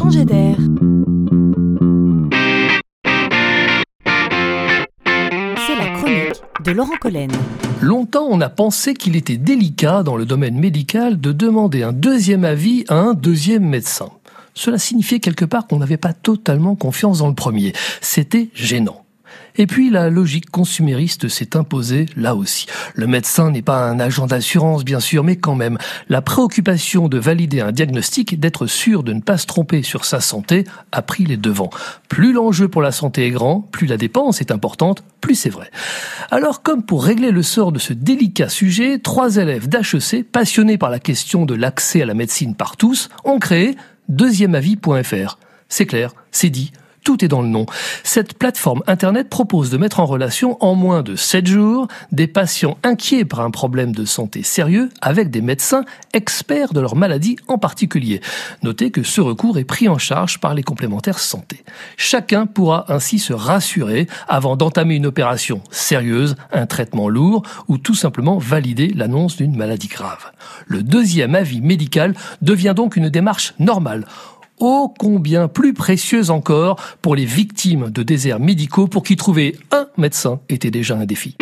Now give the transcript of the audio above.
C'est la chronique de Laurent Collen. Longtemps, on a pensé qu'il était délicat dans le domaine médical de demander un deuxième avis à un deuxième médecin. Cela signifiait quelque part qu'on n'avait pas totalement confiance dans le premier. C'était gênant. Et puis la logique consumériste s'est imposée là aussi. Le médecin n'est pas un agent d'assurance, bien sûr, mais quand même, la préoccupation de valider un diagnostic, d'être sûr de ne pas se tromper sur sa santé, a pris les devants. Plus l'enjeu pour la santé est grand, plus la dépense est importante, plus c'est vrai. Alors, comme pour régler le sort de ce délicat sujet, trois élèves d'HEC, passionnés par la question de l'accès à la médecine par tous, ont créé deuxièmeavis.fr. C'est clair, c'est dit, tout est dans le nom. Cette plateforme Internet propose de mettre en relation en moins de 7 jours des patients inquiets par un problème de santé sérieux avec des médecins experts de leur maladie en particulier. Notez que ce recours est pris en charge par les complémentaires santé. Chacun pourra ainsi se rassurer avant d'entamer une opération sérieuse, un traitement lourd ou tout simplement valider l'annonce d'une maladie grave. Le deuxième avis médical devient donc une démarche normale ô combien plus précieuse encore pour les victimes de déserts médicaux pour qui trouver un médecin était déjà un défi.